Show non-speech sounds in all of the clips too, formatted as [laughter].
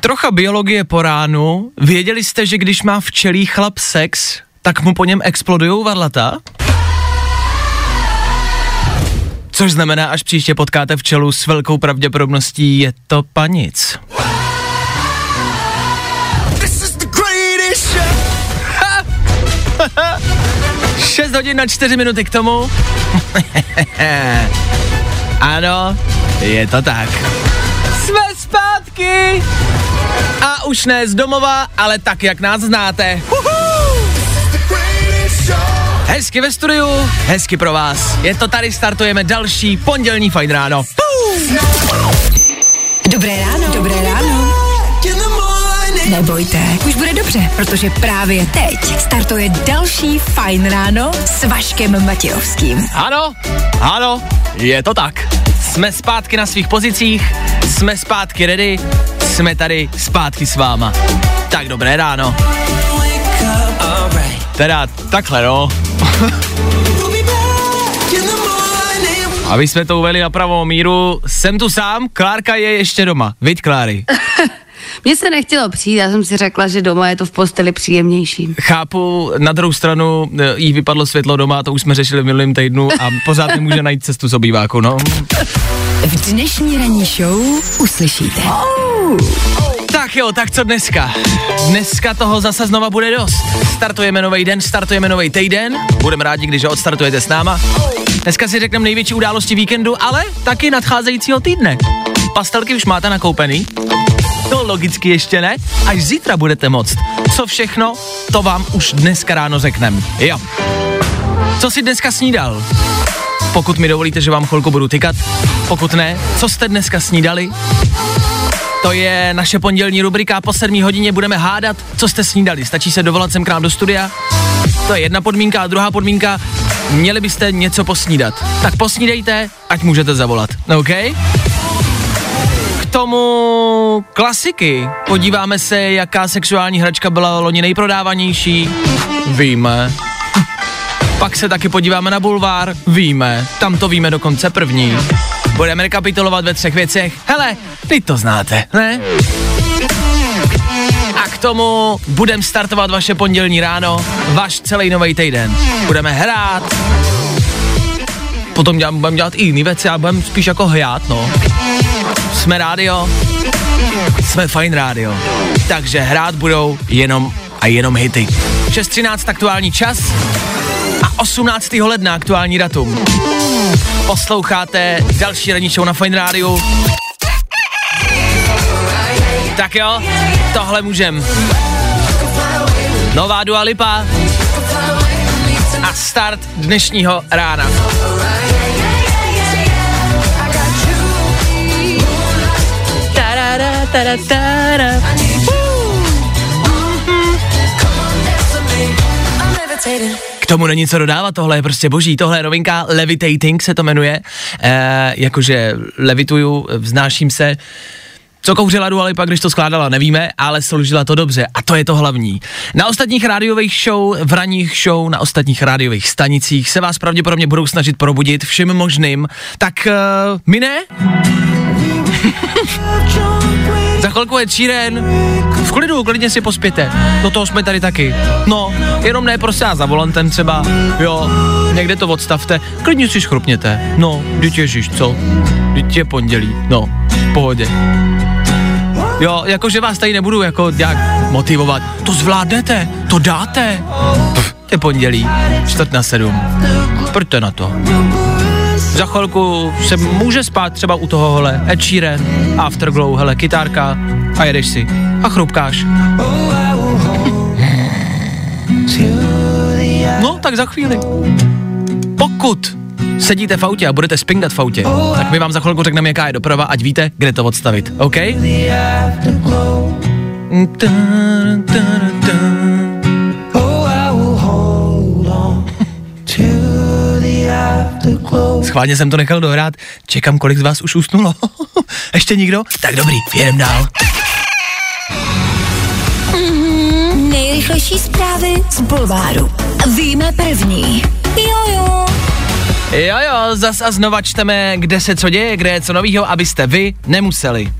Trocha biologie po ránu. Věděli jste, že když má včelí chlap sex, tak mu po něm explodují varlata? Což znamená, až příště potkáte včelu s velkou pravděpodobností, je to panic. 6 [laughs] hodin na 4 minuty k tomu. [laughs] ano, je to tak. Zpátky! A už ne z domova, ale tak, jak nás znáte. Hezky ve studiu, hezky pro vás. Je to tady, startujeme další pondělní fajn ráno. Dobré ráno. Dobré ráno. Nebojte, už bude dobře, protože právě teď startuje další Fajn ráno s Vaškem Matějovským. Ano, ano, je to tak. Jsme zpátky na svých pozicích, jsme zpátky ready, jsme tady zpátky s váma. Tak dobré ráno. Teda takhle no. [laughs] Aby jsme to uveli na pravou míru, jsem tu sám, Klárka je ještě doma. Viď, Kláry? [laughs] Mně se nechtělo přijít, já jsem si řekla, že doma je to v posteli příjemnější. Chápu, na druhou stranu e, jí vypadlo světlo doma, to už jsme řešili v minulém týdnu a pořád nemůže najít cestu z obýváku, no. V dnešní ranní show uslyšíte. Tak jo, tak co dneska? Dneska toho zase znova bude dost. Startujeme nový den, startujeme nový týden. Budeme rádi, když ho odstartujete s náma. Dneska si řekneme největší události víkendu, ale taky nadcházejícího týdne. Pastelky už máte nakoupený? To logicky ještě ne, až zítra budete moct. Co všechno, to vám už dneska ráno řeknem. Jo. Co si dneska snídal? Pokud mi dovolíte, že vám chvilku budu tykat. Pokud ne, co jste dneska snídali? To je naše pondělní rubrika. Po 7 hodině budeme hádat, co jste snídali. Stačí se dovolat sem k nám do studia. To je jedna podmínka. A druhá podmínka, měli byste něco posnídat. Tak posnídejte, ať můžete zavolat. OK? K tomu klasiky. Podíváme se, jaká sexuální hračka byla loni nejprodávanější. Víme. Pak se taky podíváme na bulvár. Víme. Tam to víme dokonce první. Budeme rekapitulovat ve třech věcech. Hele, vy to znáte, ne? A k tomu budeme startovat vaše pondělní ráno, váš celý nový týden. Budeme hrát, potom budeme dělat i jiný věci a budeme spíš jako hrát, no. Jsme rádio, jsme fajn rádio, takže hrát budou jenom a jenom hity. 6.13 aktuální čas a 18. ledna aktuální datum. Posloucháte další ranní show na Fine Radio. Tak jo, tohle můžem. Nová Dua Lipa a start dnešního rána. Tara, tara. K tomu není co dodávat, tohle je prostě boží, tohle je novinka, Levitating se to jmenuje, e, jakože levituju, vznáším se, co kouřila Dua Lipa, když to skládala, nevíme, ale složila to dobře a to je to hlavní. Na ostatních rádiových show, v ranních show, na ostatních rádiových stanicích se vás pravděpodobně budou snažit probudit všem možným, tak uh, my ne? [laughs] Za chvilku je Číren. V klidu, klidně si pospěte. Do toho jsme tady taky. No, jenom ne prostě za volantem třeba. Jo, někde to odstavte. Klidně si schrupněte. No, dítě ježiš, co? Dítě pondělí. No, v pohodě. Jo, jakože vás tady nebudu jako nějak motivovat. To zvládnete, to dáte. Pff, je pondělí, čtvrt na sedm. Pojďte na to. Za chvilku se může spát třeba u toho, hele, Ed Sheeran, Afterglow, hele, kytárka a jedeš si. A chrupkáš. [laughs] No, tak za chvíli. Pokud sedíte v autě a budete spingat v autě, tak my vám za chvilku řekneme, jaká je doprava, ať víte, kde to odstavit. OK? Schválně jsem to nechal dohrát, čekám, kolik z vás už usnulo. [laughs] Ještě nikdo? Tak dobrý, jdem dál. Mm-hmm, nejrychlejší zprávy z Bulváru. Víme první. Jojo. jo jo, zas a znova čteme, kde se co děje, kde je co novýho, abyste vy nemuseli.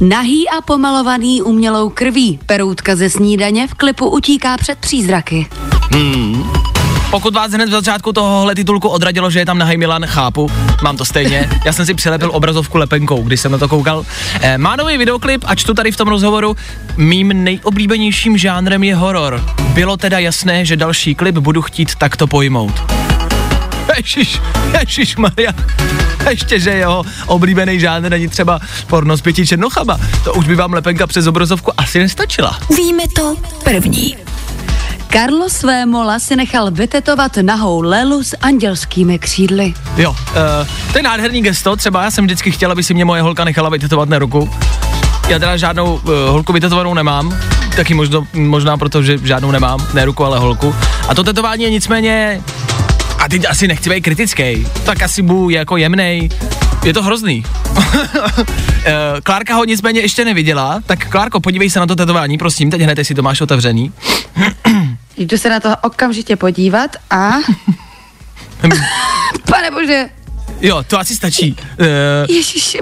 Nahý a pomalovaný umělou krví. Peroutka ze snídaně v klipu utíká před přízraky. Pokud vás hned v začátku tohohle titulku odradilo, že je tam nahej Milan, chápu, mám to stejně. Já jsem si přilepil obrazovku lepenkou, když jsem na to koukal. E, má nový videoklip a čtu tady v tom rozhovoru, mým nejoblíbenějším žánrem je horor. Bylo teda jasné, že další klip budu chtít takto pojmout. Ježíš, Ježíš Maria. Ještě, že jeho oblíbený žánr není třeba porno s pěti černochama. To už by vám lepenka přes obrazovku asi nestačila. Víme to první. Carlos Vémola si nechal vytetovat nahou Lelu s andělskými křídly. Jo, uh, to je nádherný gesto, třeba já jsem vždycky chtěla, aby si mě moje holka nechala vytetovat na ruku. Já teda žádnou uh, holku vytetovanou nemám, taky možno, možná proto, že žádnou nemám, ne ruku, ale holku. A to tetování je nicméně, a teď asi nechci být kritický, tak asi budu jako jemnej, je to hrozný. [laughs] Eh, Klárka ho nicméně ještě neviděla, tak Klárko, podívej se na to tetování, prosím, teď hned, jestli to máš otevřený. Jdu se na to okamžitě podívat a... [laughs] Pane bože, Jo, to asi stačí. Uh, Ježiši.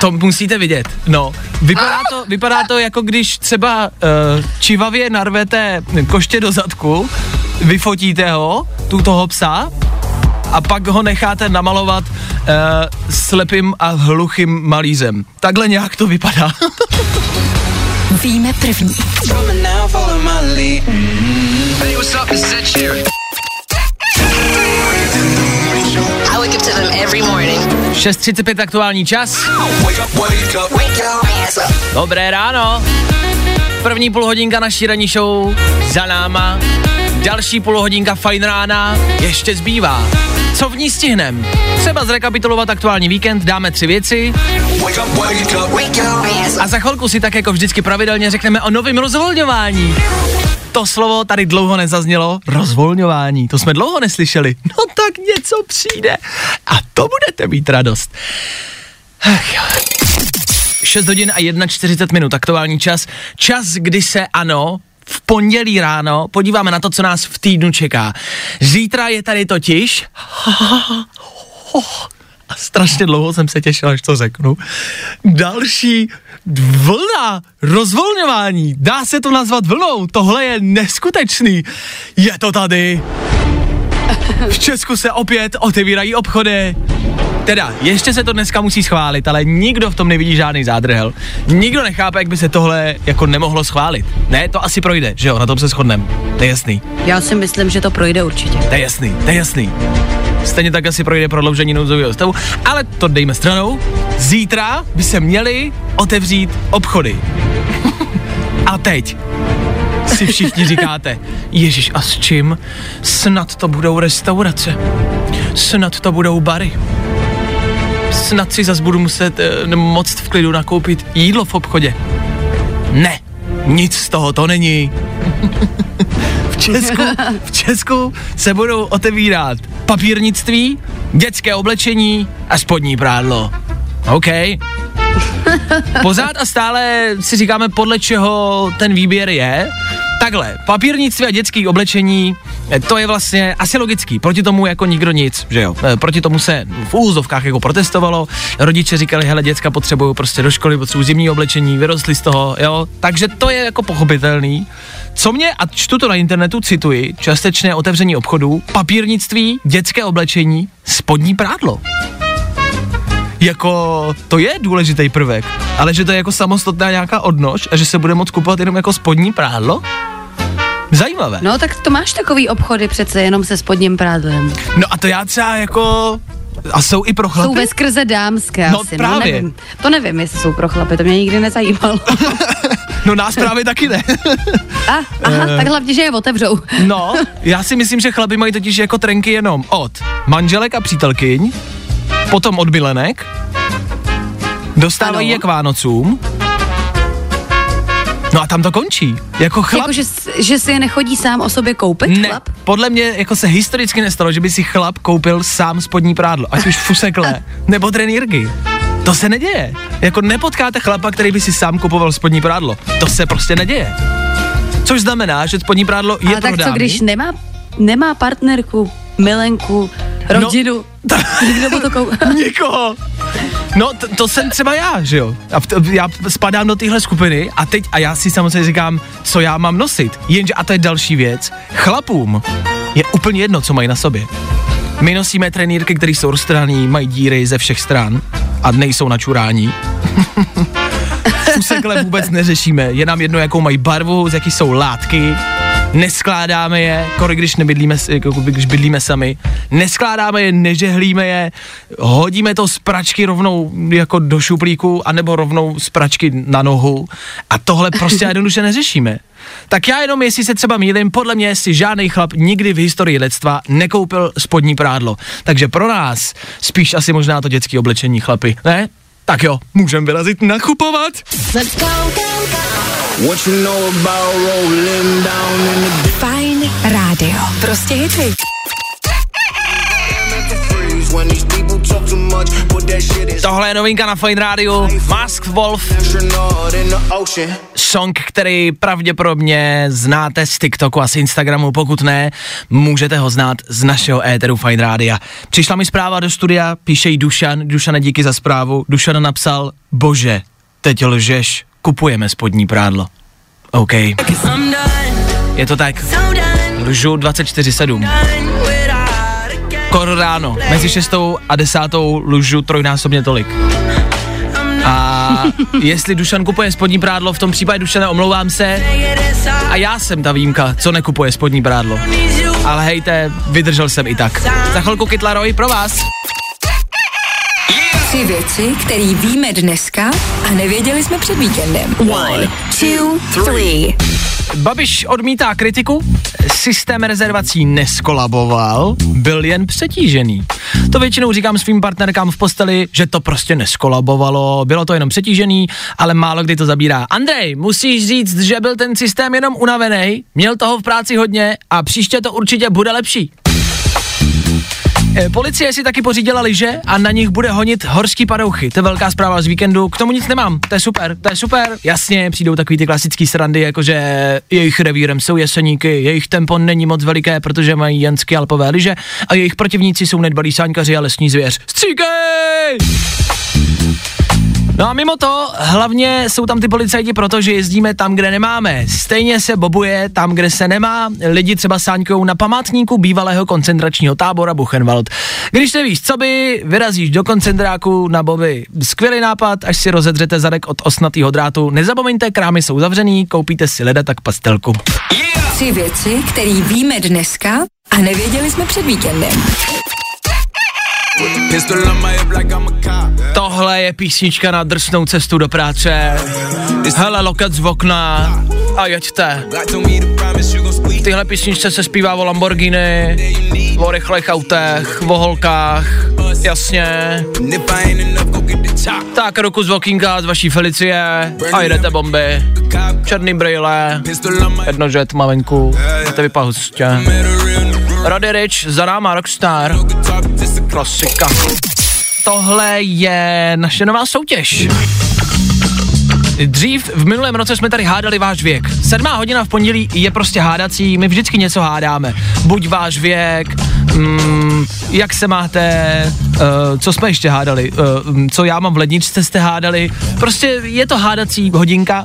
To musíte vidět. No, vypadá to, vypadá to jako když třeba uh, čivavě narvete koště do zadku, vyfotíte ho, tu toho psa, a pak ho necháte namalovat uh, slepým a hluchým malízem. Takhle nějak to vypadá. [laughs] Víme první. Hey, 6.35 aktuální čas. Dobré ráno. První půl hodinka naší ranní show za náma. Další půl hodinka fajn rána ještě zbývá. Co v ní stihnem? Třeba zrekapitulovat aktuální víkend, dáme tři věci a za chvilku si tak jako vždycky pravidelně řekneme o novém rozvolňování. To slovo tady dlouho nezaznělo, rozvolňování, to jsme dlouho neslyšeli. No tak něco přijde a to budete mít radost. Ach jo. 6 hodin a 41 minut, aktuální čas. Čas, kdy se ano, v pondělí ráno podíváme na to, co nás v týdnu čeká. Zítra je tady totiž... A strašně dlouho jsem se těšil, až to řeknu. Další vlna rozvolňování. Dá se to nazvat vlnou. Tohle je neskutečný. Je to tady. [laughs] V Česku se opět otevírají obchody. Teda, ještě se to dneska musí schválit, ale nikdo v tom nevidí žádný zádrhel. Nikdo nechápe, jak by se tohle jako nemohlo schválit. Ne, to asi projde, že jo, na tom se shodneme. To je jasný, Já si myslím, že to projde určitě. to je jasný, to je jasný. Stejně tak asi projde prodloužení nouzového stavu, ale to dejme stranou. Zítra by se měli otevřít obchody. [laughs] A teď si všichni říkáte, Ježíš a s čím? Snad to budou restaurace. Snad to budou bary. Snad si zas budu muset e, moct v klidu nakoupit jídlo v obchodě. Ne, nic z toho to není. v, Česku, v Česku se budou otevírat papírnictví, dětské oblečení a spodní prádlo. OK. [laughs] Pořád a stále si říkáme, podle čeho ten výběr je. Takhle, papírnictví a dětský oblečení, eh, to je vlastně asi logický, proti tomu jako nikdo nic, že jo. Eh, Proti tomu se v úzovkách jako protestovalo, rodiče říkali, hele, děcka potřebují prostě do školy, potřebují zimní oblečení, vyrostli z toho, jo. Takže to je jako pochopitelný. Co mě, a čtu to na internetu, cituji, částečné otevření obchodů, papírnictví, dětské oblečení, spodní prádlo jako to je důležitý prvek, ale že to je jako samostatná nějaká odnož a že se bude moct kupovat jenom jako spodní prádlo? Zajímavé. No tak to máš takový obchody přece jenom se spodním prádlem. No a to já třeba jako... A jsou i pro Jsou chlapy? ve skrze dámské No asi, právě. no nevím. To nevím, jestli jsou pro chlapy, to mě nikdy nezajímalo. [laughs] No nás právě taky ne. A, aha, tak hlavně, že je otevřou. No, já si myslím, že chlapi mají totiž jako trenky jenom od manželek a přítelkyň, potom od milenek, dostávají Ano. je k Vánocům No a tam to končí. Jako chlap... Jako, že, že si je nechodí sám o sobě koupit, ne, chlap? podle mě jako se historicky nestalo, že by si chlap koupil sám spodní prádlo, ať už fusekle, [laughs] nebo trenýrky. To se neděje. Jako nepotkáte chlapa, který by si sám kupoval spodní prádlo. To se prostě neděje. Což znamená, že spodní prádlo je Ale tak co, když nemá, nemá partnerku, milenku, rodinu, [laughs] no, nikdo mu to kou... [laughs] Nikoho. No, t- to jsem třeba já, že jo. A t- já spadám do téhle skupiny a teď, a já si samozřejmě říkám, co já mám nosit. Jenže, a to je další věc, chlapům je úplně jedno, co mají na sobě. My nosíme trenýrky, které jsou rozstraný, mají díry ze všech stran a nejsou na čurání. [laughs] Fusekle vůbec neřešíme, je nám jedno, jakou mají barvu, z jaký jsou látky, neskládáme je, kory, když nebydlíme, jako když bydlíme sami, neskládáme je, nežehlíme je, hodíme to z pračky rovnou jako do šuplíku, anebo rovnou z pračky na nohu a tohle prostě [laughs] jednoduše neřešíme. Tak já jenom, jestli se třeba mýlím, podle mě si žádný chlap nikdy v historii lidstva nekoupil spodní prádlo. Takže pro nás spíš asi možná to dětské oblečení chlapy, ne? Tak jo, můžeme vyrazit nakupovat. What you know about rolling down in the Fajn rádio. Prostě hity. Tohle je novinka na Fine Radio, Masked Wolf, astronaut in the ocean. song, který pravděpodobně znáte z TikToku a z Instagramu, pokud ne, můžete ho znát z našeho éteru Fine Rádia. Přišla mi zpráva do studia, píše jí Dušan, Dušane díky za zprávu, Dušan napsal, bože, teď lžeš, kupujeme spodní prádlo. OK. Je to tak. Lžu 24-7. Kor ráno, mezi 6 a 10 lžu trojnásobně tolik. A jestli Dušan kupuje spodní prádlo, v tom případě Dušane omlouvám se. A já jsem ta výjimka, co nekupuje spodní prádlo. Ale hejte, vydržel jsem i tak. Za chvilku Kytlaroj pro vás. Tři věci, které víme dneska a nevěděli jsme před víkendem. One, two, three. Babiš odmítá kritiku, systém rezervací neskolaboval, byl jen přetížený. To většinou říkám svým partnerkám v posteli, že to prostě neskolabovalo, bylo to jenom přetížený, ale málo kdy to zabírá. Andrej, musíš říct, že byl ten systém jenom unavený, měl toho v práci hodně a příště to určitě bude lepší. Eh, Policie si taky pořídila lyže a na nich bude honit horský padouchy. To je velká zpráva z víkendu. K tomu nic nemám. To je super, to je super. Jasně, přijdou takový ty klasický srandy, jakože jejich revírem jsou jeseníky, jejich tempo není moc veliké, protože mají jenské alpové lyže a jejich protivníci jsou nedbalí sáňkaři a lesní zvěř. Stříkej! No a mimo to, hlavně jsou tam ty policajti proto, že jezdíme tam, kde nemáme. Stejně se bobuje tam, kde se nemá. Lidi třeba sáňkujou na památníku bývalého koncentračního tábora Buchenwald. Když nevíš, co by, vyrazíš do koncentráku na boby. Skvělý nápad, až si rozedřete zadek od osnatého drátu. Nezapomeňte, krámy jsou zavřený, koupíte si leda tak pastelku. Tři věci, které víme dneska a nevěděli jsme před víkendem. Tohle je písnička na drsnou cestu do práce. Hele, loket z okna a jeďte. V téhle písničce se zpívá o Lamborghini, o rychlých autech, o holkách, jasně. Tak ruku z okýnka z vaší Felicie a jedete bomby. Černý brýle, Pistol on my jednože tmavenku, a to vypadá hustě. Roddy Rich, za náma Rockstar, klasika. Tohle je naše nová soutěž. Dřív v minulém roce jsme tady hádali váš věk. Sedmá hodina v pondělí je prostě hádací, my vždycky něco hádáme. Buď váš věk, mm, jak se máte, uh, co jsme ještě hádali, uh, co já mám v ledničce jste hádali. Prostě je to hádací hodinka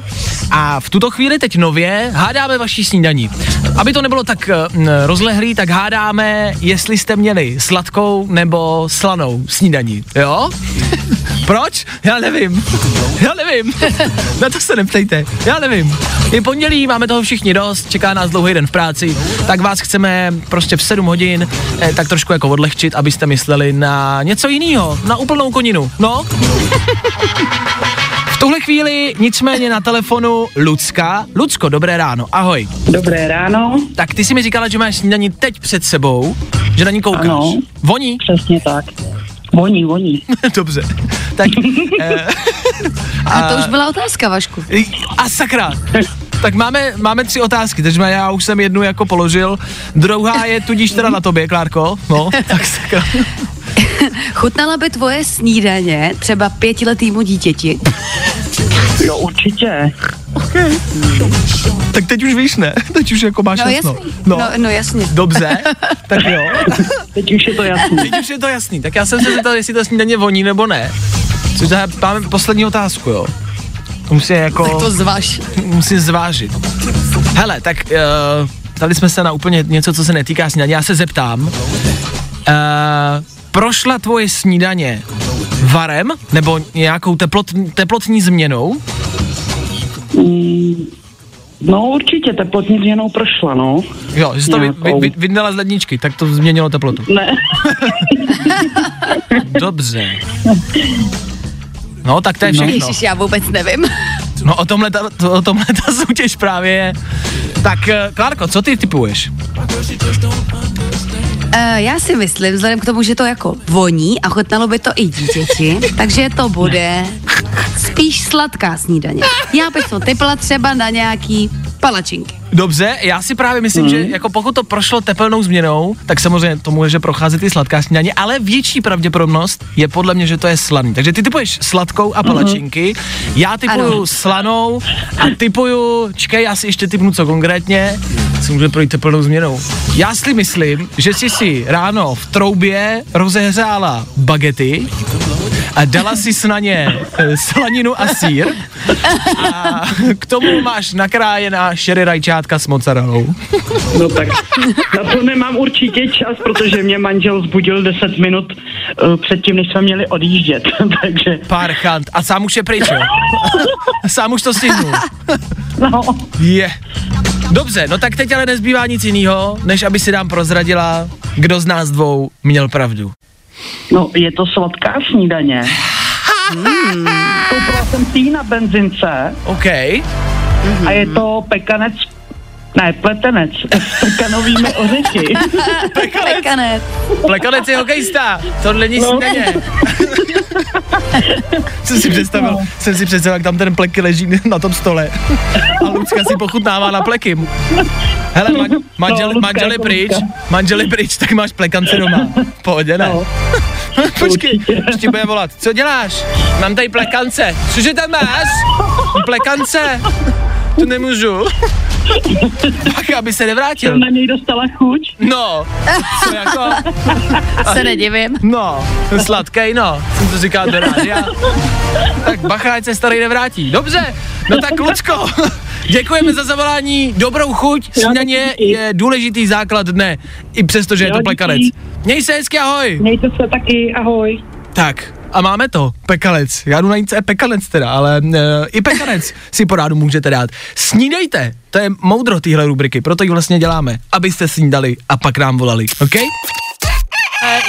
a v tuto chvíli teď nově hádáme vaší snídaní. Aby to nebylo tak uh, rozlehlý, tak hádáme, jestli jste měli sladkou nebo slanou snídaní, jo? [laughs] Proč? Já nevím. Já nevím. [laughs] Na to se neptejte. Já nevím. Je pondělí, máme toho všichni dost, čeká nás dlouhý den v práci, tak vás chceme prostě v 7 hodin eh, tak trošku jako odlehčit, abyste mysleli na něco jiného, na úplnou koninu. No. V tuhle chvíli nicméně na telefonu Lucka. Lucko, dobré ráno, ahoj. Dobré ráno, Tak ty si mi říkala, že máš snídaní teď před sebou, že na ní koukáš. Ano. Voní? přesně tak. Voní, voní. [laughs] Dobře. Tak, [laughs] eh, A to už byla otázka, Vašku. A sakra. Tak máme, máme tři otázky, takže já už jsem jednu jako položil. Druhá je tudíž teda na tobě, Klárko. No, tak sakra. Chutnala by tvoje snídaně třeba pětiletýmu dítěti? Jo, určitě. Tak teď už víš, ne? Teď už jako máš No jasno. jasný. No, no jasně. Dobře, tak jo. Teď už je to jasný. Teď už je to jasný. Tak já jsem se zeptal, jestli to snídaně voní nebo ne. Což máme poslední otázku, jo. To musí jako... Tak to zvaž. musím zvážit. Hele, tak uh, ptali jsme se na úplně něco, co se netýká snídaně. Já se zeptám, uh, prošla tvoje snídaně varem nebo nějakou teplot, teplotní změnou? Mm, No určitě, teplotní změnou prošla, no. Jo, že jsi to vy, vy, vy, vydala z ledničky, tak to změnilo teplotu. Ne, [laughs] Dobře. [laughs] No, tak to je No. všechno. Ježiš, já vůbec nevím. [laughs] No, o tomhle ta, to, o tomhle ta [laughs] soutěž právě je. Tak, eh, Klárko, co ty typuješ? Uh, já si myslím, vzhledem k tomu, že to jako voní a chutnalo by to i dítěti, [laughs] takže to bude spíš sladká snídaně. Já bych to typla třeba na nějaký palačinky. Dobře, já si právě myslím, že jako pokud to prošlo tepelnou změnou, tak samozřejmě to může procházet i sladká snídaně, ale větší pravděpodobnost je podle mě, že to je slaný. Takže ty typuješ sladkou a palačinky, já typuju Ano. slanou a typuju, čekaj, já si ještě typnu co konkrétně, co může projít tepelnou změnou. Já si myslím, že jsi si ráno v troubě rozehřála bagety a dala si na ně eh, slaninu a sír a k tomu máš nakrájená šery rajčátka s mozzarellou. no tak na to nemám určitě čas, protože mě manžel zbudil 10 minut uh, předtím, než jsme měli odjíždět, [laughs] takže Parchant. A sám už je pryč, jo? sám už to stihnul. no. Je. Dobře, no tak teď ale nezbývá nic jiného, než aby si nám prozradila, kdo z nás dvou měl pravdu. No, je to sladká snídaně. Hmm. Koupila jsem si ji na benzince OK. a je to pekanec, ne, pletenec s pekanovými ořechy. [laughs] Pekanec. Plekanec je hokejista, tohle není No. snídaně. [laughs] jsem si představil, jsem si představil, jak tam ten pleky leží na tom stole. A Lucka si pochutnává na pleky. Hele, ma- manžel, No, manžel je pryč, manžel je pryč, tak máš plekance doma. Pohodě, ne? No. [laughs] Počkej, ti bude volat. Co děláš? Mám tady plekance. Cože tam máš? Plekance. To nemůžu. [laughs] Pak, aby se nevrátil. Jsem na něj dostala chuť. No, co jako, [laughs] Se nedivím. no, sladkej, no, jsem to říkal do rádia. Tak bacha, ať se starý nevrátí. Dobře, no tak Lucko, [laughs] děkujeme za zavolání, dobrou chuť, snídaně je důležitý základ dne, i přesto, že je Jo, to díky. plekanec. Měj se hezky, ahoj. Mějte se taky, ahoj. Tak, a máme to, pekalec. Já jdu najít, co je pekalec teda, ale e, i pekalec [laughs] si porádu můžete dát. Snídejte, to je moudro téhle rubriky, proto ji vlastně děláme, abyste snídali a pak nám volali, OK? E,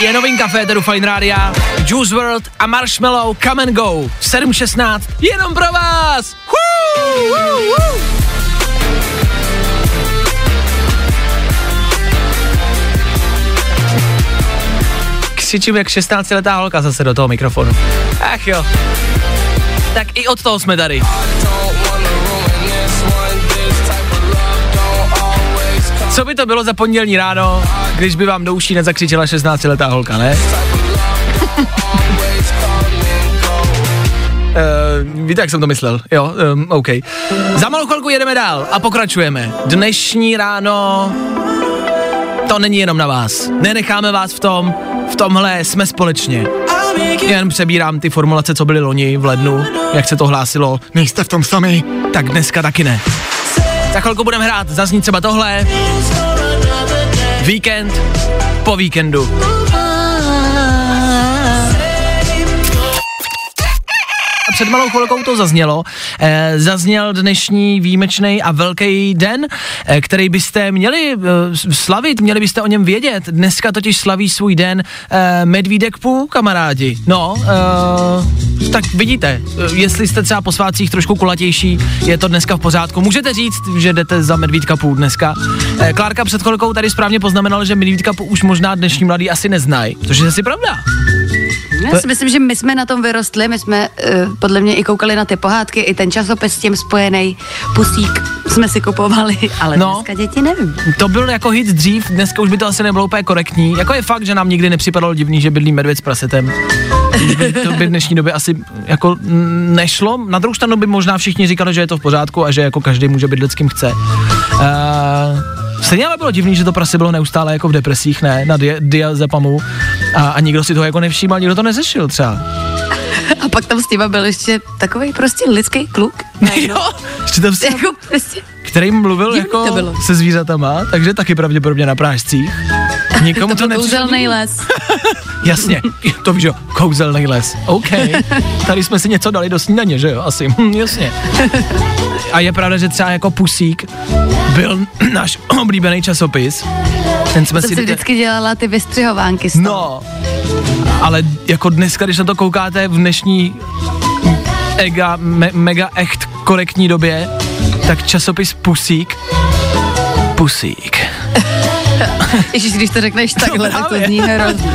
Je novinka Féteru Fine Rádia, Juice WRLD a Marshmallow Come and Go 7.16, jenom pro vás! Woo, woo, woo. Křičím jak 16-letá holka zase do toho mikrofonu. Ach jo. Tak i od toho jsme tady. Co by to bylo za pondělní ráno, když by vám do uší nezakřičela 16-letá holka, ne? Uh, [laughs] víte, jak jsem to myslel, jo, um, OK. Za malou chvilku jedeme dál a pokračujeme. Dnešní ráno to není jenom na vás. Nenecháme vás v tom, v tomhle jsme společně. Jen přebírám ty formulace, co byly loni v lednu, jak se to hlásilo. Nejste v tom sami, tak dneska taky ne. Za chvilku budeme hrát, zazní třeba tohle. Víkend po víkendu. Před malou chvilkou to zaznělo. Eh, zazněl dnešní výjimečný a velký den, eh, který byste měli eh, slavit, měli byste o něm vědět. Dneska totiž slaví svůj den eh, Medvídek Pů, kamarádi. No, tak vidíte, eh, jestli jste třeba po svátcích trošku kulatější, je to dneska v pořádku. Můžete říct, že jdete za Medvídka Pů dneska. Eh, Klárka před chvilkou tady správně poznamenala, že Medvídka Pů už možná dnešní mladí asi neznají, což je asi pravda. Já si myslím, že my jsme na tom vyrostli, my jsme uh, podle mě i koukali na ty pohádky, i ten časopis s tím spojený pusík jsme si kupovali, [laughs] ale No. dneska děti nevím. To byl jako hit dřív, dneska už by to asi nebylo úplně korektní. Jako je fakt, že nám nikdy nepřipadalo divný, že bydlí medvěd s prasetem. To by v dnešní době asi jako mm, nešlo. Na druhou stranu by možná všichni říkali, že je to v pořádku a že jako každý může bydlet s kým chce. Uh, stejně ale bylo divný, že to prase bylo neustále jako v depresích, ne, na dia- diazepamu a, a nikdo si toho jako nevšímal, nikdo to neřešil třeba. A pak tam s těma byl ještě takový prostě lidský kluk. [laughs] jo, ještě tam si, [laughs] Jako prostě, který mluvil jako se zvířatama, takže taky pravděpodobně na prážcích. Nikomu to to, kouzelný les. [laughs] Jasně, to víš, jo, kouzelný les. OK, [laughs] tady jsme si něco dali do snídaně, že jo, asi, hm, jasně. A je pravda, že třeba jako Pusík byl náš [clears throat] oblíbený časopis. Ten jsme To si... si vždycky dělala ty vystřihovánky z. No, ale jako dneska, když na to koukáte v dnešní ega, me, mega echt korektní době, tak časopis Pusík Pusík. [laughs] Ježíš, když to řekneš takhle, tak to zní hrozně.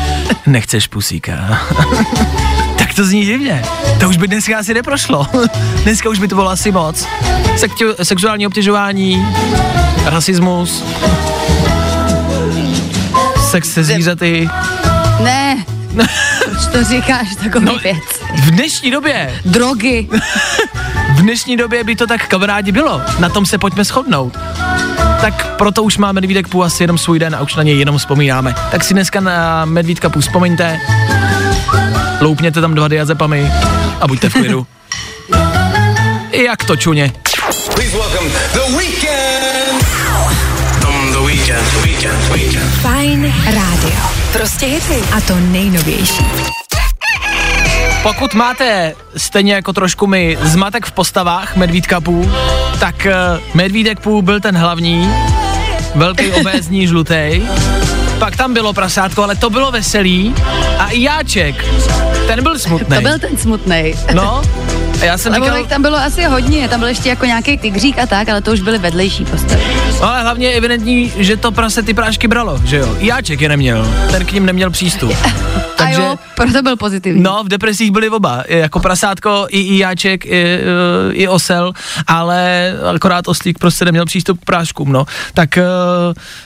Nechceš pusíka. [laughs] tak to zní divně. To už by dneska asi neprošlo. [laughs] dneska už by to bylo asi moc. Sektu- sexuální obtěžování, rasismus, sex se zvířaty. Ne, proč to říkáš takový No. no. věc? V dnešní době, Drogy. v dnešní době by to tak kamarádi bylo. Na tom se pojďme shodnout. Tak proto už má Medvídek půl asi jenom svůj den a už na něj jenom vzpomínáme. Tak si dneska na Medvídka půl vzpomeňte, loupněte tam dva diazepamy a buďte v klidu. [laughs] Jak to čuně. Please welcome the weekend. The weekend, the weekend, the weekend. Fajn rádio. Prostě hity. A to nejnovější. Pokud máte stejně jako trošku my zmatek v postavách Medvídka půl, tak uh, Medvídek půl byl ten hlavní, velký [laughs] obézní žlutý. Pak tam bylo prasátko, ale to bylo veselý. A i jáček, ten byl smutný. To byl ten smutnej. No, a já jsem Lebo říkal, tam bylo asi hodně, tam byl ještě jako nějaký tygřík a tak, ale to už byly vedlejší postavy. No, ale hlavně je evidentní, že to prase ty prášky bralo, že jo. I jáček je neměl, ten k ním neměl přístup. [laughs] A jo, proto byl pozitivní. No, v depresích byli oba, jako prasátko, i, i jáček, i, i, i osel, ale akorát oslík prostě neměl přístup k práškům, no. Tak eh,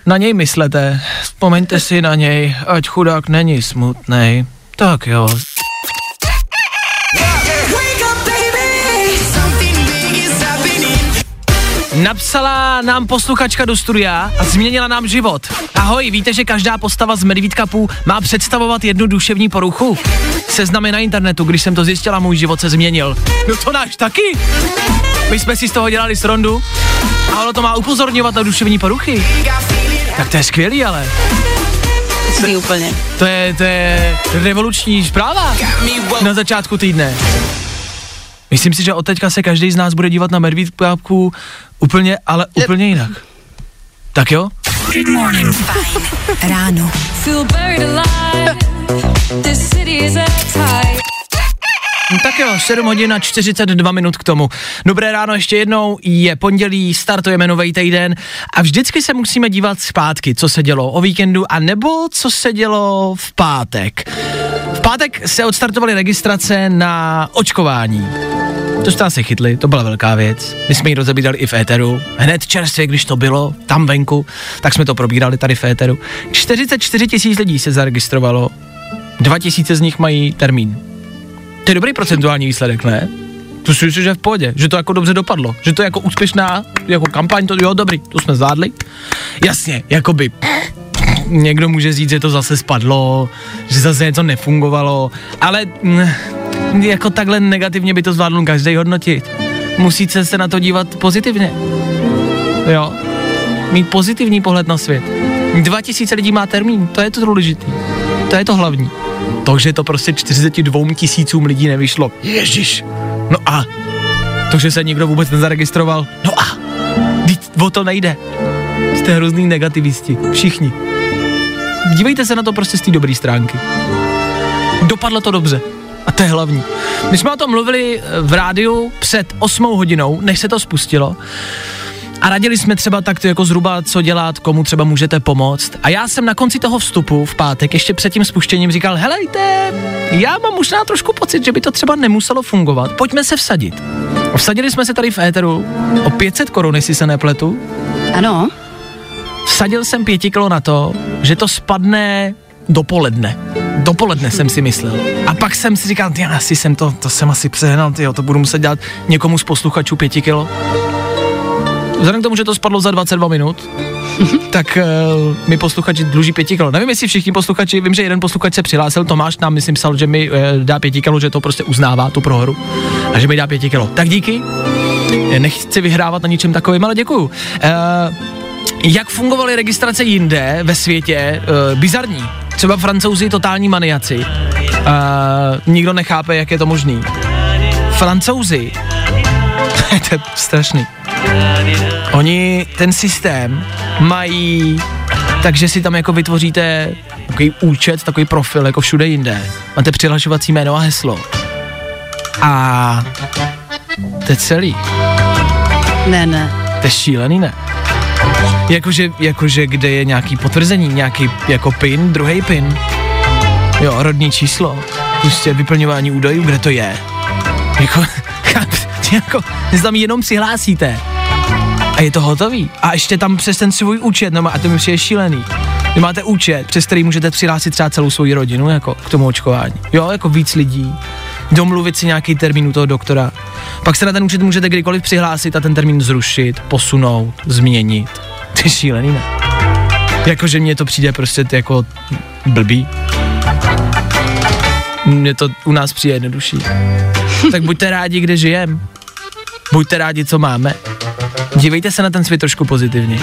na něj myslete, vzpomeňte si na něj, ať chudák není smutnej. Tak jo. Napsala nám posluchačka do studia a změnila nám život. Ahoj, víte, že každá postava z Medvídka Pů má představovat jednu duševní poruchu? Seznamy na internetu, když jsem to zjistila, můj život se změnil. No to náš taky. My jsme si z toho dělali srondu a ono to má upozorňovat na duševní poruchy. Tak to je skvělý, ale Zní úplně. to je, to je revoluční zpráva na začátku týdne. Myslím si, že od teďka se každý z nás bude dívat na medvídkápku úplně, ale úplně jinak. Tak jo? Ráno. Feel buried alive. This city is at tight. No Tak jo, 7 hodin a 42 minut k tomu. Dobré ráno ještě jednou, je pondělí, startujeme nový týden a vždycky se musíme dívat zpátky, co se dělo o víkendu a nebo co se dělo v pátek. Pátek se odstartovaly registrace na očkování. To jste se chytli, to byla velká věc. My jsme ji rozebírali i v éteru. Hned čerstvě, když to bylo, tam venku, tak jsme to probírali tady v éteru. 44 tisíc lidí se zaregistrovalo, 2 tisíce z nich mají termín. To je dobrý procentuální výsledek, ne? To si myslím, že v pohodě, že to jako dobře dopadlo, že to je jako úspěšná, jako kampaň, to jo, dobrý, to jsme zvládli. Jasně, jakoby někdo může říct, že to zase spadlo, že zase něco nefungovalo, ale mm, jako takhle negativně by to zvládl každý hodnotit. Musíte se na to dívat pozitivně. Jo. Mít pozitivní pohled na svět. 2000 lidí má termín, to je to důležité. To je to hlavní. To, že to prostě 42 tisícům lidí nevyšlo. Ježíš. No a to, že se nikdo vůbec nezaregistroval. No a o to nejde. Jste hrozný negativisti. Všichni. Dívejte se na to prostě z té dobré stránky. Dopadlo to dobře. A to je hlavní. My jsme o tom mluvili eh, v rádiu před 8 hodinou, než se to spustilo. a radili jsme třeba takto jako zhruba, co dělat, komu třeba můžete pomoct. A já jsem na konci toho vstupu v pátek, ještě před tím spuštěním říkal, helejte, já mám možná trošku pocit, že by to třeba nemuselo fungovat, pojďme se vsadit. Vsadili jsme se tady v éteru o 500 korun, jestli se nepletu. Ano, Vsadil jsem pěti kilo na to, že to spadne dopoledne. Dopoledne jsem si myslel. A pak jsem si říkal, ty asi jsem to, to jsem asi přehnal, tyjo, to budu muset dělat někomu z posluchačů pěti kilo. Vzhledem k tomu, že to spadlo za 22 minut, tak uh, mi posluchači dluží pěti kilo. Nevím, jestli všichni posluchači, vím, že jeden posluchač se přihlásil, Tomáš nám, myslím, psal, že mi uh, dá pěti kilo, že to prostě uznává, tu prohru, a že mi dá pěti kilo. Tak díky, nechci vyhrávat na ničem takovým, ale děkuju. Uh, jak fungovaly registrace jinde ve světě? Uh, bizarní. Třeba francouzi totální maniaci. Uh, nikdo nechápe, jak je to možný. Francouzi, [laughs] to je strašný. Oni ten systém mají takže si tam jako vytvoříte takový účet, takový profil, jako všude jinde. Máte přihlašovací jméno a heslo. A to je celý. ne, ne. To je šílený, ne? Jakože, jakože kde je nějaký potvrzení, nějaký jako pin, druhý pin. Jo, rodní číslo. Prostě vyplňování údajů, kde to je. Jako, [laughs] jako, tam jenom přihlásíte. A je to hotový. A ještě tam přes ten svůj účet, no a to mi přijde šílený. Vy máte účet, přes který můžete přihlásit třeba celou svou rodinu jako k tomu očkování. Jo, jako víc lidí. Domluvit si nějaký termín u toho doktora. Pak se na ten účet můžete kdykoliv přihlásit a ten termín zrušit, posunout, změnit. Ty šílený, ne? Jakože mně to přijde prostě jako blbý. Mně to u nás přijde jednodušší. tak buďte rádi, kde žijem. Buďte rádi, co máme. Dívejte se na ten svět trošku pozitivně.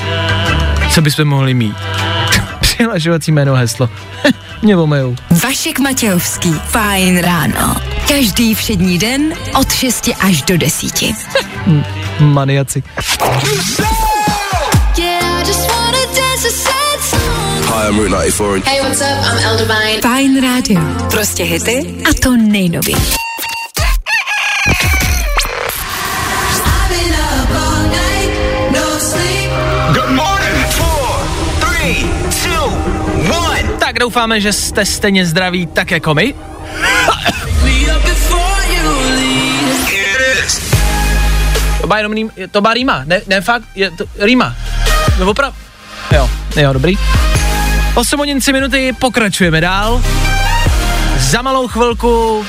Co bychom mohli mít? [laughs] Přihlašovací jméno heslo. [laughs] Mě omejou. Vašek Matějovský. Fajn ráno. Každý všední den od 6 až do 10. [laughs] Maniaci. Hi, I'm Route 94. Hey, what's up? I'm El Divine. Fajn rádio. Prostě hity a to nejnovější. Good morning. Four, three, two, one. Tak doufáme, že jste stejně zdraví tak jako my. [laughs] To má jenom to má rýma, ne, ne fakt, je to rýma. No oprav, jo, jo, dobrý. 8 hodin 3 minuty, pokračujeme dál. Za malou chvilku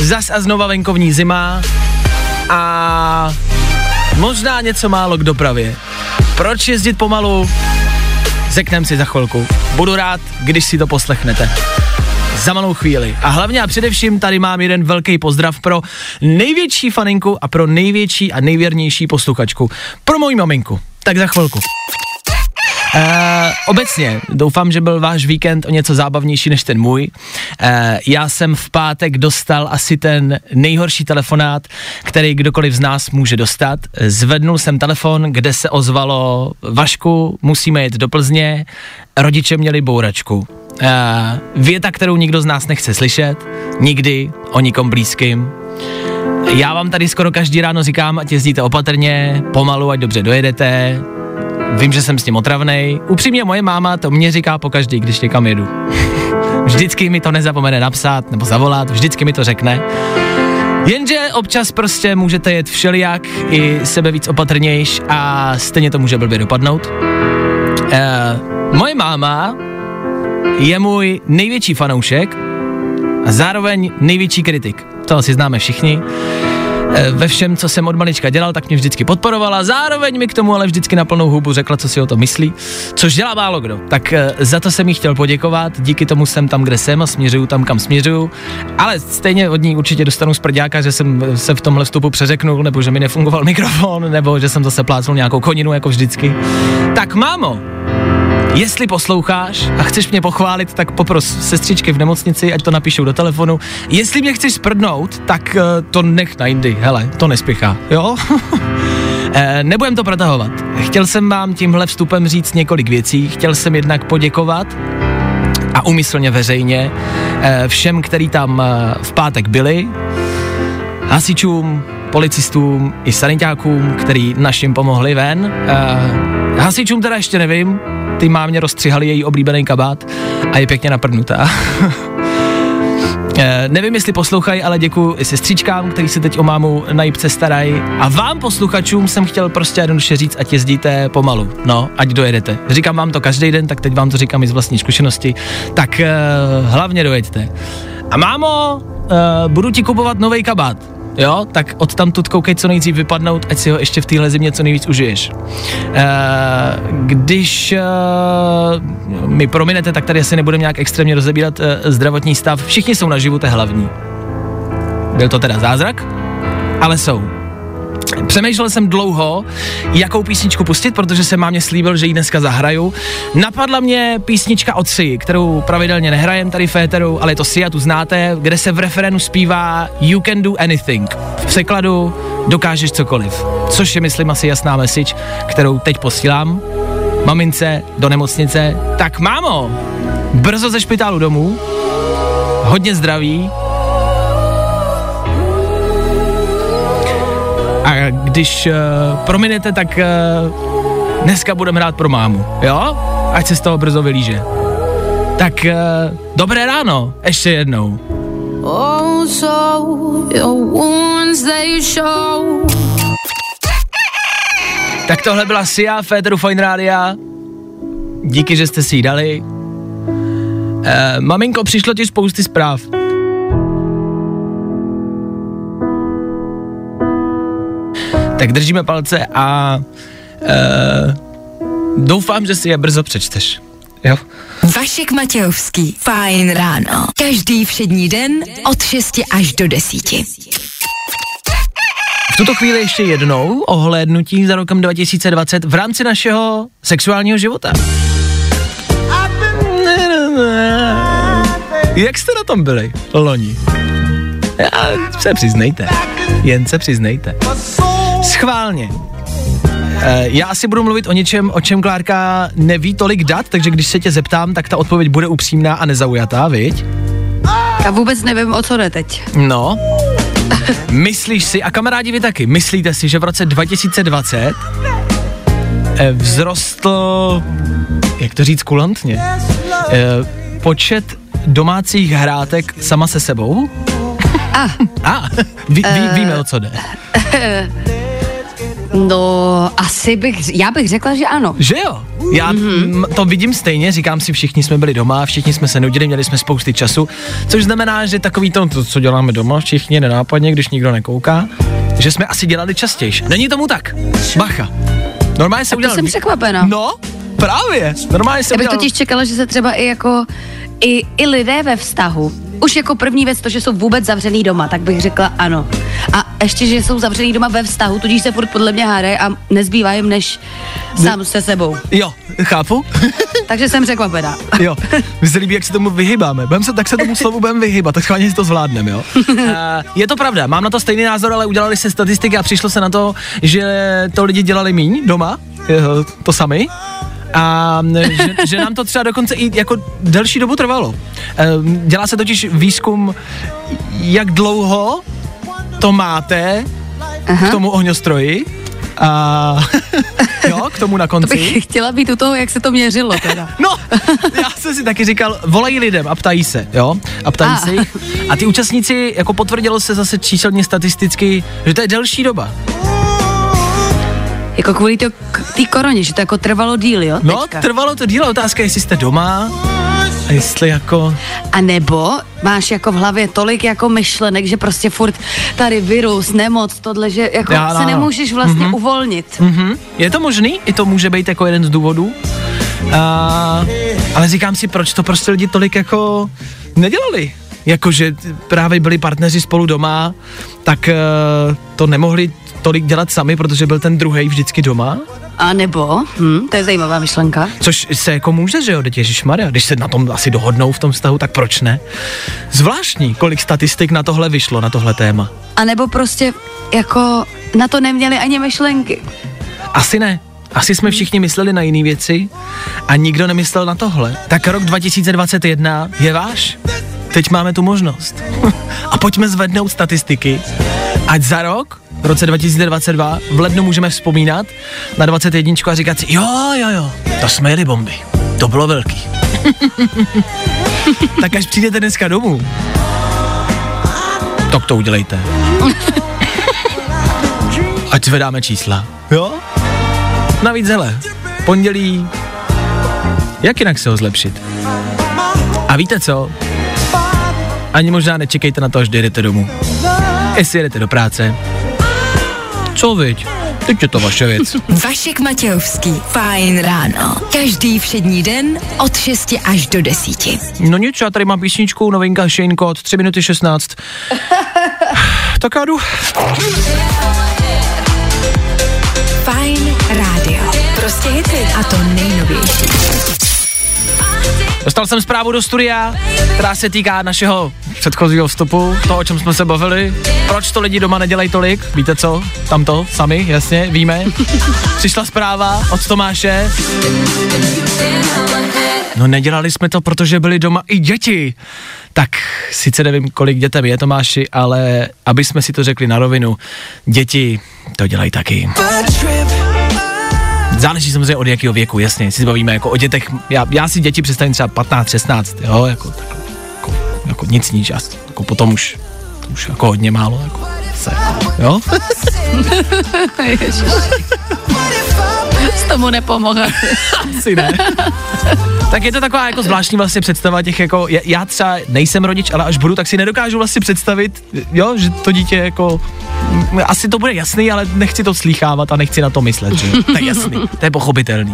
zas a znova venkovní zima a možná něco málo k dopravě. Proč jezdit pomalu? Řekneme si za chvilku. Budu rád, když si to poslechnete. Za malou chvíli. A hlavně a především tady mám jeden velký pozdrav pro největší faninku a pro největší a nejvěrnější posluchačku. Pro moji maminku. Tak za chvilku. Uh, obecně, doufám, že byl váš víkend o něco zábavnější než ten můj. Uh, já jsem v pátek dostal asi ten nejhorší telefonát, který kdokoliv z nás může dostat. Zvednul jsem telefon, kde se ozvalo Vašku, musíme jet do Plzně, rodiče měli bouračku. Uh, věta, kterou nikdo z nás nechce slyšet, nikdy o nikom blízkým. Já vám tady skoro každý ráno říkám, ať jezdíte opatrně, pomalu, ať dobře dojedete, Vím, že jsem s tím otravnej. Upřímně moje máma to mě říká pokaždý, když někam jedu. [laughs] Vždycky mi to nezapomene napsat nebo zavolat, vždycky mi to řekne. Jenže občas prostě můžete jet všelijak i sebe víc opatrnějš a stejně to může blbě dopadnout. E, moje máma je můj největší fanoušek a zároveň největší kritik. To asi známe všichni. E, ve všem, co jsem od malička dělal, tak mě vždycky podporovala, zároveň mi k tomu ale vždycky na plnou hubu řekla, co si o to myslí, což dělá málo kdo. Tak e, za to jsem jí chtěl poděkovat, díky tomu jsem tam, kde jsem a směřuju tam, kam směřuju, ale stejně od ní určitě dostanu z prďáka, že jsem se v tomhle vstupu přeřeknul, nebo že mi nefungoval [laughs] mikrofon, nebo že jsem zase plácnul nějakou koninu, jako vždycky. Tak mámo, Jestli posloucháš a chceš mě pochválit, tak popros sestřičky v nemocnici, ať to napíšou do telefonu. Jestli mě chceš sprdnout, tak uh, to nech na jindy, hele, to nespěchá, jo? [laughs] Eh, Nebudem to protahovat. Chtěl jsem vám tímhle vstupem říct několik věcí. Chtěl jsem jednak poděkovat a umyslně veřejně eh, všem, který tam v pátek byli, hasičům, policistům i sanitákům, který našim pomohli ven. Hasičům teda ještě nevím, ty mámě rozstřihali její oblíbený kabát a je pěkně naprdnutá. [laughs] Eh, nevím, jestli poslouchají, ale děkuji sestřičkám, který se teď o mámu na jípce starají. A vám, posluchačům, jsem chtěl prostě jednoduše říct, ať jezdíte pomalu. No, ať dojedete. Říkám vám to každý den, tak teď vám to říkám i z vlastní zkušenosti. Tak eh, hlavně dojeďte. A mámo, eh, budu ti kupovat nový kabát. Jo, tak od tam koukej co nejdřív vypadnout, ať si ho ještě v téhle zimě co nejvíc užiješ. E, když e, mi prominete, tak tady asi nebudeme nějak extrémně rozebírat e, zdravotní stav. Všichni jsou naživu, to je hlavní. Byl to teda zázrak, ale jsou. Přemýšlel jsem dlouho, jakou písničku pustit, protože jsem mámě slíbil, že ji dneska zahraju. Napadla mě písnička od Si, kterou pravidelně nehrajem tady v éteru, ale je to Si a tu znáte, kde se v referénu zpívá You can do anything. V překladu dokážeš cokoliv. Což je, myslím, asi jasná message, kterou teď posílám mamince do nemocnice. Tak mámo, brzo ze špitálu domů, hodně zdraví, A když uh, prominete, tak uh, dneska budeme hrát pro mámu, jo? Ať se z toho brzo vylíže. Tak uh, dobré ráno, ještě jednou. Oh, so your wounds they show. Tak tohle byla Sia, Féteru Fine Rádia. Díky, že jste si ji dali. Uh, maminko, přišlo ti spousty zpráv. Tak držíme palce a uh, doufám, že si je brzo přečteš. Jo? Vašek Matějovský. Fajn ráno. Každý všední den od 6 až do 10. V tuto chvíli ještě jednou ohlédnutí za rokem 2020 v rámci našeho sexuálního života. Jak jste na tom byli loni? Já, se přiznejte. Jen se přiznejte. Schválně. E, já asi budu mluvit o něčem, o čem Klárka neví tolik dat, takže když se tě zeptám, tak ta odpověď bude upřímná a nezaujatá, viď? Já vůbec nevím, o co jde teď. No. [laughs] Myslíš si, a kamarádi vy taky, myslíte si, že v roce 2020 eh, vzrostl, jak to říct kulantně, eh, počet domácích hrátek sama se sebou? A, A, ví, ví, víme, o co jde. No, asi bych, já bych řekla, že ano. Že jo? Já mm-hmm. to vidím stejně, říkám si, všichni jsme byli doma, všichni jsme se nudili, měli jsme spousty času, což znamená, že takový to, to co děláme doma, všichni nenápadně, když nikdo nekouká, že jsme asi dělali častěji. Není tomu tak. Bacha. Normálně se udělal... jsem překvapená. No, právě. Normálně se Já bych udělal... totiž čekala, že se třeba i jako i, i lidé ve vztahu, už jako první věc to, že jsou vůbec zavřený doma, tak bych řekla ano. A ještě, že jsou zavřený doma ve vztahu, tudíž se furt podle mě hádají a nezbývá jim než sám se sebou. Jo, chápu. [laughs] Takže jsem překvapená. jo, mně se líbí, jak se tomu vyhybáme. Budem se, tak se tomu [laughs] slovu budeme vyhybat, tak schválně si to zvládneme, jo. Uh, [laughs] je to pravda, mám na to stejný názor, ale udělali se statistiky a přišlo se na to, že to lidi dělali míň doma, eh, to sami. A že, že nám to třeba dokonce i jako delší dobu trvalo. Dělá se totiž výzkum, jak dlouho to máte Aha. k tomu ohňostroji. A [laughs] jo, k tomu na To konci. bych chtěla být u toho, jak se to měřilo teda. No, já jsem si taky říkal, volají lidem a ptají se, jo? A ptají A. se jich. A ty účastníci, jako potvrdilo se zase číselně statisticky, že to je delší doba. Jako kvůli té koroně, že to jako trvalo díl, jo? No, teďka. trvalo to dílo, otázka je, jestli jste doma a jestli jako... A nebo máš jako v hlavě tolik jako myšlenek, že prostě furt tady virus, nemoc, tohle, že jako Já, se no, nemůžeš vlastně Mhm. uvolnit. Mhm. Je to možný? I to může být jako jeden z důvodů. A, ale říkám si, proč to prostě lidi tolik jako nedělali. Jakože právě byli partneři spolu doma, tak eh, to nemohli tolik dělat sami, protože byl ten druhý vždycky doma. A nebo, hm, to je zajímavá myšlenka, Což se jako může, že jo, teď Maria, když se na tom asi dohodnou v tom vztahu, tak proč ne? Zvláštní, kolik statistik na tohle vyšlo, na tohle téma. a nebo prostě jako na to neměli ani myšlenky. Asi ne. Asi jsme všichni mysleli na jiné věci a nikdo nemyslel na tohle. Tak rok 2021 je váš. Teď máme tu možnost. [laughs] a pojďme zvednout statistiky ať za rok, v roce 2022, v lednu můžeme vzpomínat na 21 a říkat si, jo, jo, jo, to jsme jeli bomby, to bylo velký. [laughs] tak až přijdete dneska domů, tak to udělejte. [laughs] Ať zvedáme čísla. Jo? Navíc hele, pondělí, jak jinak se ho zlepšit? A víte co? Ani možná nečekejte na to, až jdete domů. Jestli jedete do práce. Co viď? Teď je to vaše věc. [laughs] Vašek Matějovský. Fajn ráno. Každý všední den od 6 až do 10. No nic, já tady mám písničku, novinka Shane Code, 3 minuty 16. [laughs] tak já jdu. Fajn rádio. Prostě hity. A to nejnovější. Dostal jsem zprávu do studia, která se týká našeho předchozího vstupu, to, o čem jsme se bavili. Proč to lidi doma nedělají tolik? Víte co? Tam to, sami, jasně, víme. Přišla zpráva od Tomáše. No nedělali jsme to, protože byli doma i děti. Tak sice nevím, kolik dětem je Tomáši, ale aby jsme si to řekli na rovinu, děti to dělají taky. Záleží samozřejmě od jakého věku, jasně, si bavíme jako o dětech, já, já si děti představím třeba 15, 16, jo, jako, jako, jako nic níž, jako potom už, už jako hodně málo, jako, se, jo? [laughs] [laughs] S tomu nepomohl. [laughs] Asi ne. tak je to taková jako zvláštní vlastně představa těch jako, já- třeba nejsem rodič, ale až budu, tak si nedokážu vlastně představit, jo, že to dítě jako, asi to bude jasný, ale nechci to slýchávat a nechci na to myslet, že jo? To je jasný, to je pochopitelný.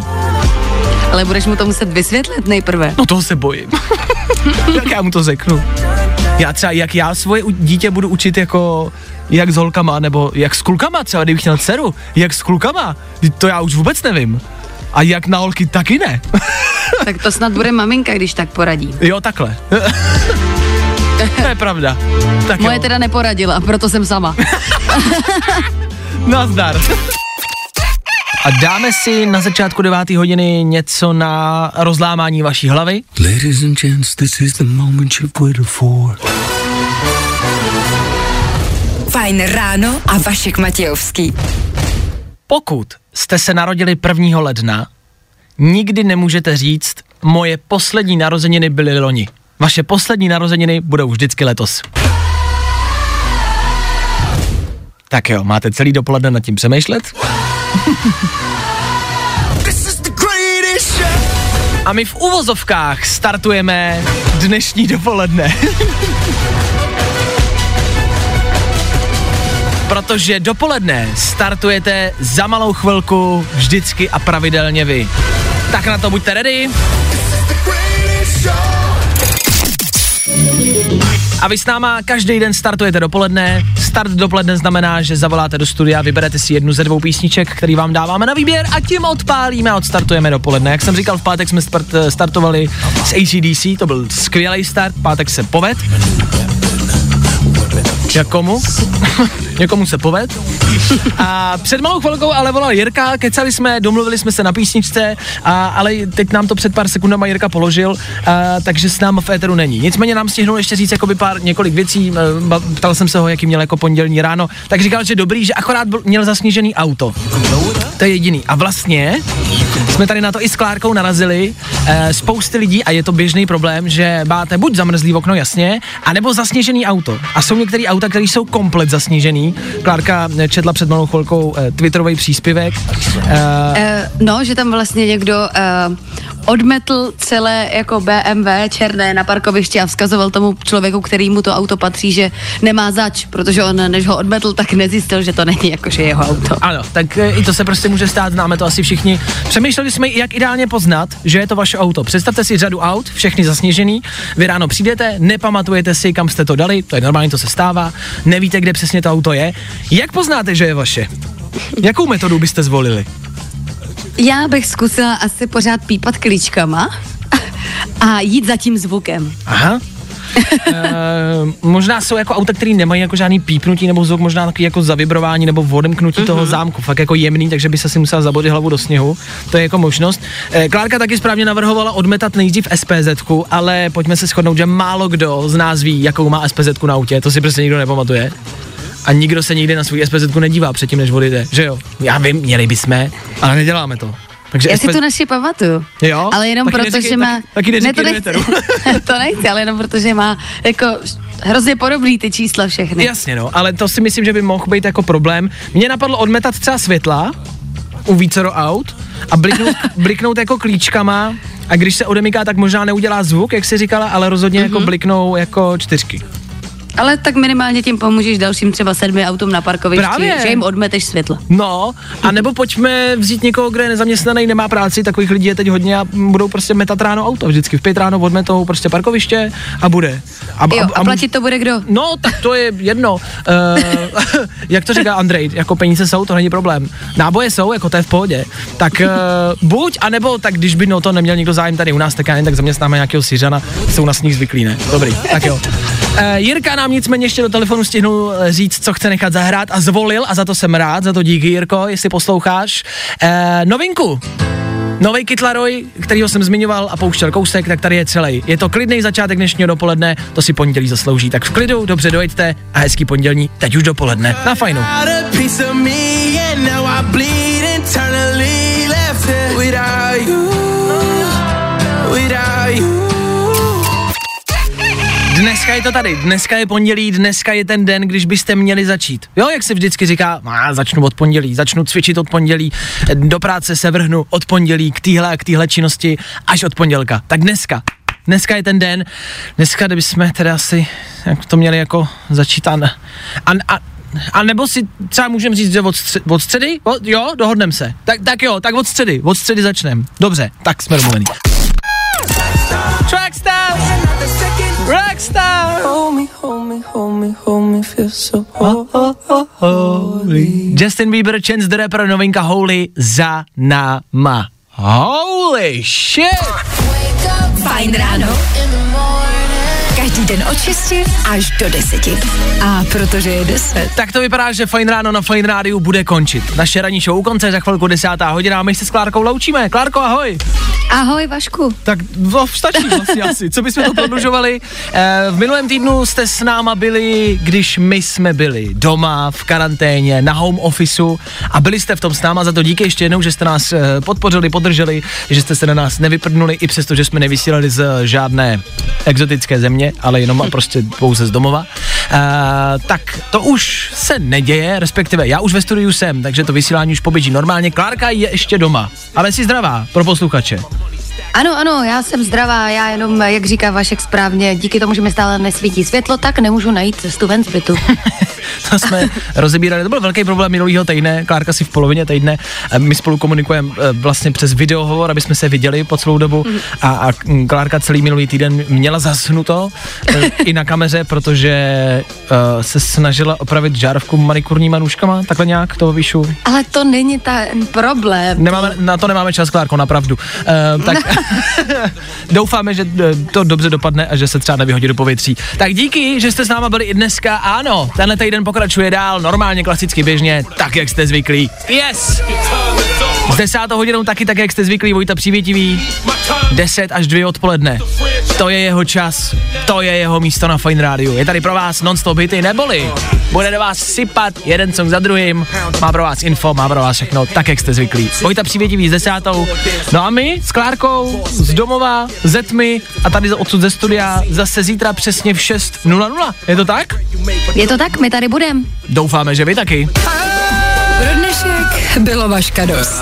Ale budeš mu to muset vysvětlit nejprve. No toho se bojím. [laughs] jak já mu to řeknu? Já třeba, jak já svoje dítě budu učit jako, jak s holkama, nebo jak s klukama, třeba kdybych měl dceru, jak s klukama, to já už vůbec nevím. A jak na holky, taky ne. [laughs] Tak to snad bude maminka, když tak poradí. jo, takhle. [laughs] to je pravda. Tak Moje jo. teda neporadila, proto jsem sama. [laughs] Nazdar. A dáme si na začátku deváté hodiny něco na rozlámání vaší hlavy. Ladies and gents, this is the moment you've waited for. Fajn ráno a Vašek Matějovský. Pokud jste se narodili 1. ledna, nikdy nemůžete říct, moje poslední narozeniny byly loni. Vaše poslední narozeniny budou vždycky letos. Tak jo, máte celý dopoledne nad tím přemýšlet? [laughs] A my v uvozovkách startujeme dnešní dopoledne. [laughs] Protože dopoledne startujete za malou chvilku vždycky a pravidelně vy. Tak na to buďte ready. A vy s náma každý den startujete dopoledne. Start dopoledne znamená, že zavoláte do studia, vyberete si jednu ze dvou písniček, který vám dáváme na výběr a tím odpálíme a odstartujeme dopoledne. Jak jsem říkal, v pátek jsme start, startovali s ACDC, to byl skvělý start, pátek se poved. Jakomu? [laughs] Někomu se poved. A před malou chvilkou ale volal Jirka, kecali jsme, domluvili jsme se na písničce, a, ale teď nám to před pár sekundama Jirka položil, a, takže s námi v éteru není. Nicméně nám stihnul ještě říct jakoby pár několik věcí, e, ptal jsem se ho, jaký měl jako pondělní ráno, tak říkal, že dobrý, že akorát měl zasněžený auto. To je jediný. A vlastně jsme tady na to i s Klárkou narazili. E, spousty lidí, a je to běžný problém, že máte buď zamrzlý okno, jasně, anebo zasněžený auto. A jsou některé auta, které jsou komplet zasněžený. Klárka eh, četla před malou chvilkou e, Twitterový příspěvek. E, Eh, no, že tam vlastně někdo uh, odmetl celé jako BMW černé na parkovišti a vzkazoval tomu člověku, který mu to auto patří, že nemá zač, protože on, než ho odmetl, tak nezjistil, že to není jakože jeho auto. Ano, tak e, i to se prostě může stát, známe to asi všichni. Přemýšleli jsme, jak ideálně poznat, že je to vaše auto. Představte si řadu aut, všechny zasněžený, vy ráno přijdete, nepamatujete si, kam jste to dali, to je normální, to se stává, nevíte, kde přesně to auto je. Jak poznáte, že je vaše? Jakou metodu byste zvolili? Já bych zkusila asi pořád pípat klíčkama a jít za tím zvukem. Aha. [laughs] e, možná jsou jako auta, které nemají jako žádný pípnutí nebo zvuk, možná takový jako zavibrování nebo odemknutí mm-hmm. toho zámku, fakt jako jemný, takže by se si musela zabodit hlavu do sněhu. To je jako možnost. E, Klárka taky správně navrhovala odmetat nejdřív SPZ, ale pojďme se shodnout, že málo kdo z nás ví, jakou má SPZ na autě, to si prostě nikdo nepamatuje. A nikdo se nikdy na svůj SPZ nedívá předtím, než odjede, že jo? Já vím, měli bychom, ale neděláme to. Takže Já si tu naši pamatuju. Jo? Ale jenom Taky proto, neříkej- že má... taky- taky neříkej to nechci, [laughs] to nechci, ale jenom protože má jako hrozně podobný ty čísla všechny. Jasně no, ale to si myslím, že by mohl být jako problém. Mně napadlo odmetat třeba světla u vícero aut a bliknout, [laughs] bliknout jako klíčkama a když se odemyká, tak možná neudělá zvuk, jak si říkala, ale rozhodně mm-hmm. jako bliknou jako čtyřky. Ale tak minimálně tím pomůžeš dalším třeba sedmi autům na parkovišti, Právě. že jim odmeteš světla. No, a nebo pojďme vzít někoho, kdo je nezaměstnaný, nemá práci, takových lidí je teď hodně a budou prostě metat ráno auto. Vždycky v pět ráno odmetou prostě parkoviště a bude. A, Jo, a platit to bude kdo? No, tak to je jedno. Uh, [laughs] jak to říká Andrej, jako peníze jsou, to není problém. Náboje jsou, jako to je v pohodě. Tak uh, buď, anebo tak když by no to neměl někdo zájem tady u nás, tak já jen tak zaměstnáme nějakého Syřana, jsou na sníh zvyklí, ne? Dobrý, tak jo. Uh, Jirka nám nicméně ještě do telefonu stihnul eh, říct, co chce nechat zahrát a zvolil a za to jsem rád, za to díky Jirko, jestli posloucháš. Uh, novinku. Nový Kytlaroj, kterýho jsem zmiňoval a pouštěl kousek, tak tady je celý. Je to klidný začátek dnešního dopoledne, to si pondělí zaslouží. Tak v klidu, dobře dojďte a hezký pondělní, teď už dopoledne. Na fajnu. Dneska je to tady, dneska je pondělí, dneska je ten den, když byste měli začít. Jo, jak se vždycky říká, a začnu od pondělí, začnu cvičit od pondělí, do práce se vrhnu od pondělí k téhle a k téhle činnosti až od pondělka. Tak dneska, dneska je ten den, dneska bychom teda asi jak to měli jako začít a, a, a a nebo si třeba můžeme říct, že od, středy, od středy? O, jo, dohodneme se. Tak, tak jo, tak od středy, od středy začneme. Dobře, tak jsme domluvení. Rockstar! Justin Bieber, Chance the Rapper, novinka Holy za náma. Holy shit! Fajn ráno. Každý den od 6 až do 10. A protože je 10. Tak to vypadá, že Fajn ráno na Fajn rádiu bude končit. Naše ranní show u konce za chvilku desátá hodina a my se s Klárkou loučíme. Klárko, ahoj. Ahoj Vašku. Tak no, stačí [laughs] vlastně asi. Co bychom to prodlužovali? Eh, v minulém týdnu jste s náma byli, když my jsme byli doma, v karanténě, na home officeu a byli jste v tom s náma, za to díky ještě jednou, že jste nás eh, podpořili, podrželi, že jste se na nás nevyprdnuli, i přesto, že jsme nevysílali z žádné exotické země, ale jenom a prostě pouze z domova. Eh, tak to už se neděje, respektive já už ve studiu jsem, takže to vysílání už poběží normálně. Klárka je ještě doma, ale si zdravá pro posluchače. Ano, ano, já jsem zdravá, já jenom, jak říká Vašek správně, díky tomu, že mi stále nesvítí světlo, tak nemůžu najít cestu ven z bytu. [laughs] to jsme rozebírali, to byl velký problém minulého týdne, Klárka si v polovině týdne, eh, my spolu komunikujeme eh, vlastně přes videohovor, aby jsme se viděli po celou dobu a, a mm, Klárka celý minulý týden měla zasnuto eh, i na kameře, protože uh, se snažila opravit žárovku manikurníma nůžkama, takhle nějak to vyšu. Ale to není ten problém. Nemáme, na to nemáme čas, Klárko, napravdu. Uh, tak [laughs] doufáme, že to dobře dopadne a že se třeba nevyhodí do povětří. Tak díky, že jste s náma byli i dneska. Ano, tenhle týden pokračuje dál, normálně, klasicky, běžně, tak, jak jste zvyklí. Yes! S desátou hodinou taky tak, jak jste zvyklí, Vojta Přívětivý. 10 až 2 odpoledne. To je jeho čas, to je jeho místo na Fine Rádiu. Je tady pro vás non-stop hity, neboli bude do vás sypat jeden song za druhým, má pro vás info, má pro vás všechno, tak jak jste zvyklí. Vojta Přívětivý s desátou. No a my s Klárkou, z domova, ze tmy a tady odsud ze studia zase zítra přesně v 6.00. Je to tak? Je to tak, my tady budem. Doufáme, že vy taky. Pro dnešek [laughs] bylo vaška dost.